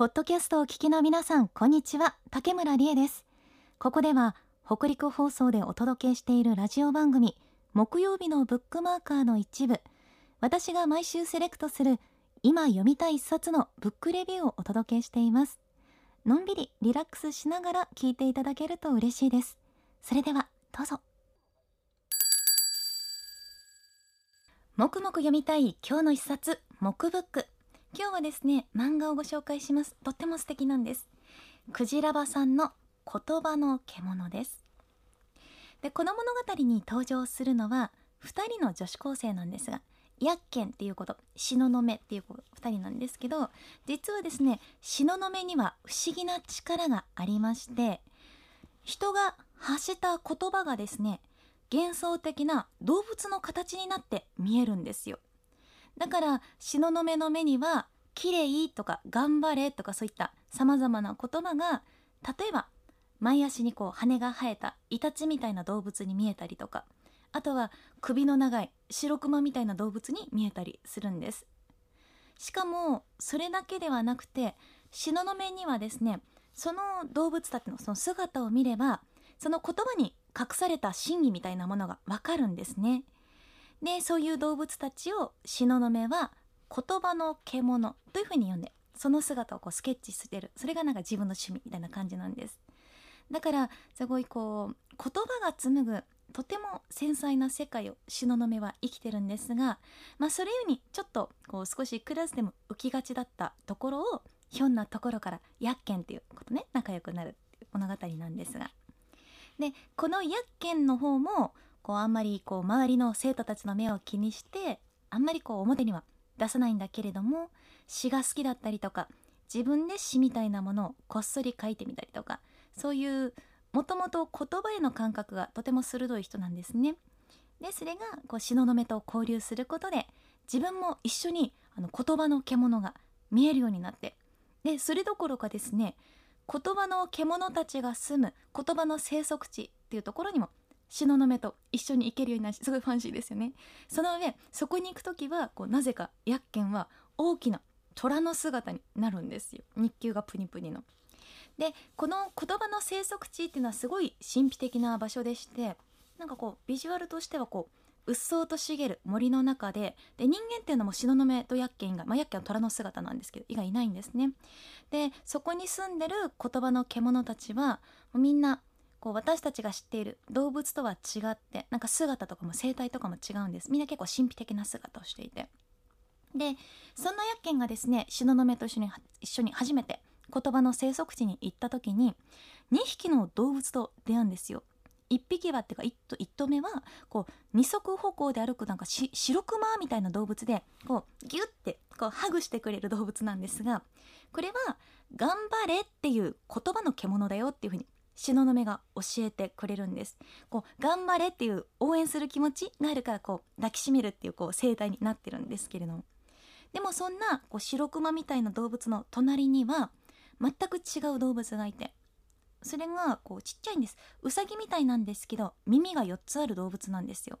ポッドキャストを聞きの皆さん、こんにちは。竹村理恵です。ここでは、北陸放送でお届けしているラジオ番組、木曜日のブックマーカーの一部、私が毎週セレクトする、今読みたい一冊のブックレビューをお届けしています。のんびりリラックスしながら聞いていただけると嬉しいです。それでは、どうぞ。もくもく読みたい今日の一冊、木ブック。今日はですね漫画をご紹介します。とっても素敵なんです。クジラバさんの言葉の獣です。でこの物語に登場するのは2人の女子高生なんですがヤッケンっていうこと東雲っていう2人なんですけど実はですね東雲には不思議な力がありまして人が発した言葉がですね幻想的な動物の形になって見えるんですよ。だから東雲の目には綺麗とか頑張れとかそういった様々な言葉が例えば前足にこう羽が生えたイタチみたいな動物に見えたりとかあとは首の長い白熊みたいな動物に見えたりするんです。しかもそれだけではなくて東雲にはですねその動物たちのその姿を見ればその言葉に隠された真意みたいなものがわかるんですね。でそういう動物たちを東雲は言葉の獣というふうに呼んでその姿をこうスケッチしてる。それがなんか自分の趣味みたいな感じなんです。だからすごいこう言葉が紡ぐとても繊細な世界を東雲は生きてるんですが、まあ、それよりちょっとこう少しクラスでも浮きがちだったところをひょんなところからヤッケンっていうことね仲良くなるっていう物語なんですが。でこのヤッケンの方もこうあんまりこう周りの生徒たちの目を気にしてあんまりこう表には出さないんだけれども詩が好きだったりとか自分で詩みたいなものをこっそり書いてみたりとかそういうもともと言葉への感覚がとても鋭い人なんですね。でそれがこう東雲と交流することで自分も一緒にあの言葉の獣が見えるようになってでそれどころかですね言葉の獣たちが住む言葉の生息地っていうところにも東雲と一緒に行けるようになしすごいファンシーですよね。その上そこに行く時はこうなぜかヤッケンは大きな虎の姿になるんですよ。日給がプニプニの。でこの言葉の生息地っていうのはすごい神秘的な場所でしてなんかこうビジュアルとしてはこううっそうと茂る森の中でで人間っていうのも東雲とヤッケンが、まあ、ヤッケンは虎の姿なんですけど以外いないんですね。でそこに住んでる言葉の獣たちはみんなこう私たちが知っている動物とは違ってなんか姿とかも生態とかも違うんです。みんな結構神秘的な姿をしていて。でそんなヤッケンがですね東雲と一緒に一緒に初めて言葉の生息地に行った時に2匹の動物と出会うんですよ。1匹はっていうか 1, 1頭目はこう二足歩行で歩くなんかし白熊みたいな動物でこうギュッてこうハグしてくれる動物なんですがこれは「頑張れ」っていう言葉の獣だよっていうふうに東雲が教えてくれるんです。こう頑張れっていう応援する気持ちがあるからこう抱きしめるっていうこう生態になってるんですけれども。でもそんなこう白熊みたいな動物の隣には全く違う動物がいてそれがこうちっちゃいんです。うさぎみたいなんですけど耳が4つある動物なんですよ。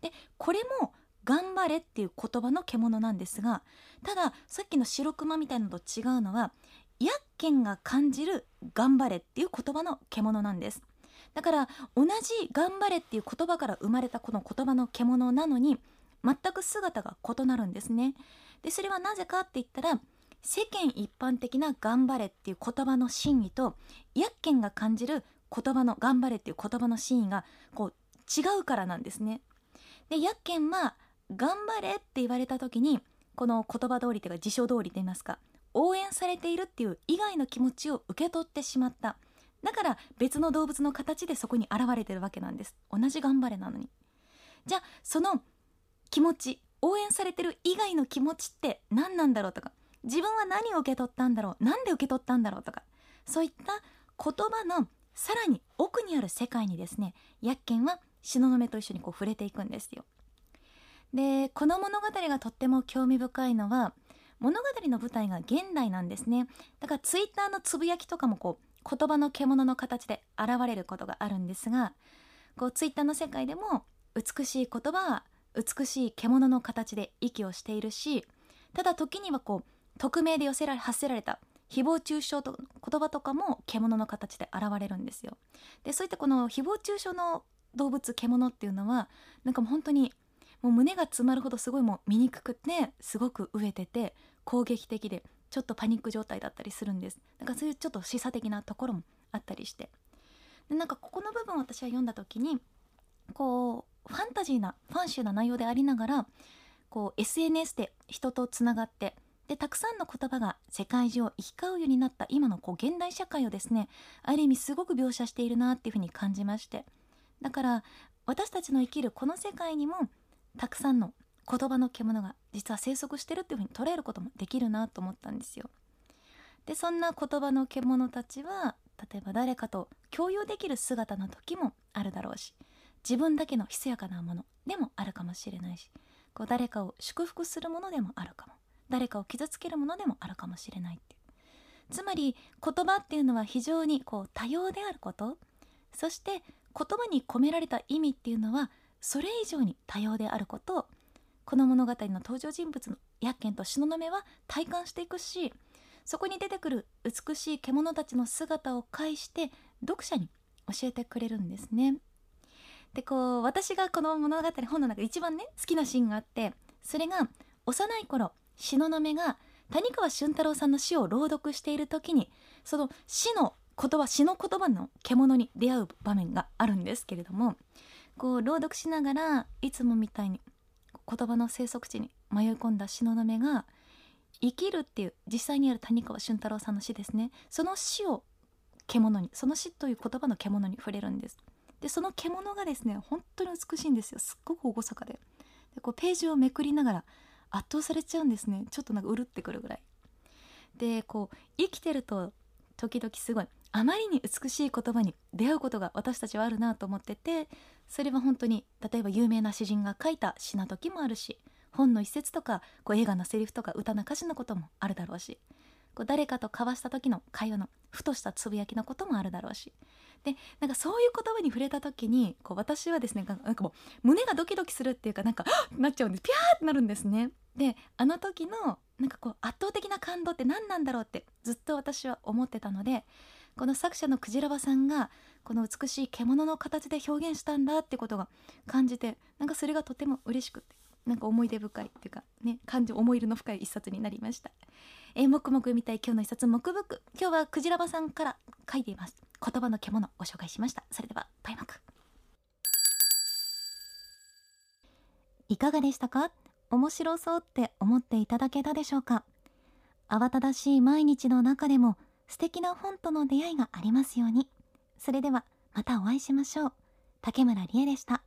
でこれも頑張れっていう言葉の獣なんですがたださっきの白熊みたいなのと違うのはヤッケンが感じる頑張れっていう言葉の獣なんです。だから同じ頑張れっていう言葉から生まれたこの言葉の獣なのに全く姿が異なるんですね。でそれはなぜかって言ったら世間一般的な頑張れっていう言葉の真意とヤッケンが感じる言葉の頑張れっていう言葉の真意がこう違うからなんですね。でヤッケンは頑張れって言われた時にこの言葉通りというか辞書通りと言いますか応援されているっていう以外の気持ちを受け取ってしまった。だから別の動物の形でそこに現れてるわけなんです。同じ頑張れなのに。じゃあその気持ち応援されてる以外の気持ちって何なんだろうとか。自分は何を受け取ったんだろう。なんで受け取ったんだろうとか。そういった言葉のさらに奥にある世界にですねヤッケンは東雲と一緒にこう触れていくんですよ。でこの物語がとっても興味深いのは物語の舞台が現代なんですね。だからツイッターのつぶやきとかもこう言葉の獣の形で現れることがあるんですがこうツイッターの世界でも美しい言葉は美しい獣の形で息をしているしただ時にはこう匿名で寄せられ発せられた誹謗中傷と言葉とかも獣の形で現れるんですよ。でそういったこの誹謗中傷の動物獣っていうのはなんかもう本当にもう胸が詰まるほどすごいもう醜くてすごく飢えてて攻撃的でちょっとパニック状態だったりするんです。だかそういうちょっと示唆的なところもあったりして。でなんかここの部分私は読んだ時にこうファンタジーなファンシーな内容でありながらこう SNS で人とつながってでたくさんの言葉が世界中を行き交うようになった今のこう現代社会をですねある意味すごく描写しているなっていうふうに感じまして。だから私たちの生きるこの世界にもたくさんの言葉の獣が実は生息してるっていうふうに捉えることもできるなと思ったんですよ。でそんな言葉の獣たちは例えば誰かと共有できる姿の時もあるだろうし自分だけのひそやかなものでもあるかもしれないしこう誰かを祝福するものでもあるかも誰かを傷つけるものでもあるかもしれないっていうつまり言葉っていうのは非常にこう多様であることそして言葉に込められた意味っていうのはそれ以上に多様であることをこの物語の登場人物のヤッケンと東雲は体感していくしそこに出てくる美しい獣たちの姿を介して読者に教えてくれるんですね。でこう私がこの物語本の中で一番ね好きなシーンがあってそれが幼い頃東雲が谷川俊太郎さんの詩を朗読している時にその詩の言葉詩の言葉の獣に出会う場面があるんですけれどもこう朗読しながらいつもみたいに言葉の生息地に迷い込んだ東雲が生きるっていう実際にある谷川俊太郎さんの詩ですね。その詩を獣にその詩という言葉の獣に触れるんです。でその獣がですね本当に美しいんですよ。すっごく厳かで。でこうページをめくりながら圧倒されちゃうんですね。ちょっとなんかうるってくるぐらい。でこう生きてると時々すごいあまりに美しい言葉に出会うことが私たちはあるなと思っててそれは本当に例えば有名な詩人が書いた詩な時もあるし本の一節とかこう映画のセリフとか歌の歌詞のこともあるだろうしこう誰かと交わした時の会話のふとしたつぶやきのこともあるだろうし。でなんかそういう言葉に触れた時にこう私はですねなんかもう胸がドキドキするっていうかなんかなっちゃうんです。ピャーってなるんですね。であの時のなんかこう圧倒的な感動って何なんだろうってずっと私は思ってたのでこの作者のクジラバさんがこの美しい獣の形で表現したんだってことが感じてなんかそれがとても嬉しくてなんか思い出深いっていうかね感情思い入れの深い一冊になりました。えー、もくもく読みたい今日の一冊木ブック今日はクジラバさんから書いています。言葉の獣ご紹介しました。それではバイマク。いかがでしたか？面白そうって思っていただけたでしょうか？慌ただしい毎日の中でも素敵な本との出会いがありますように。それではまたお会いしましょう。竹村理恵でした。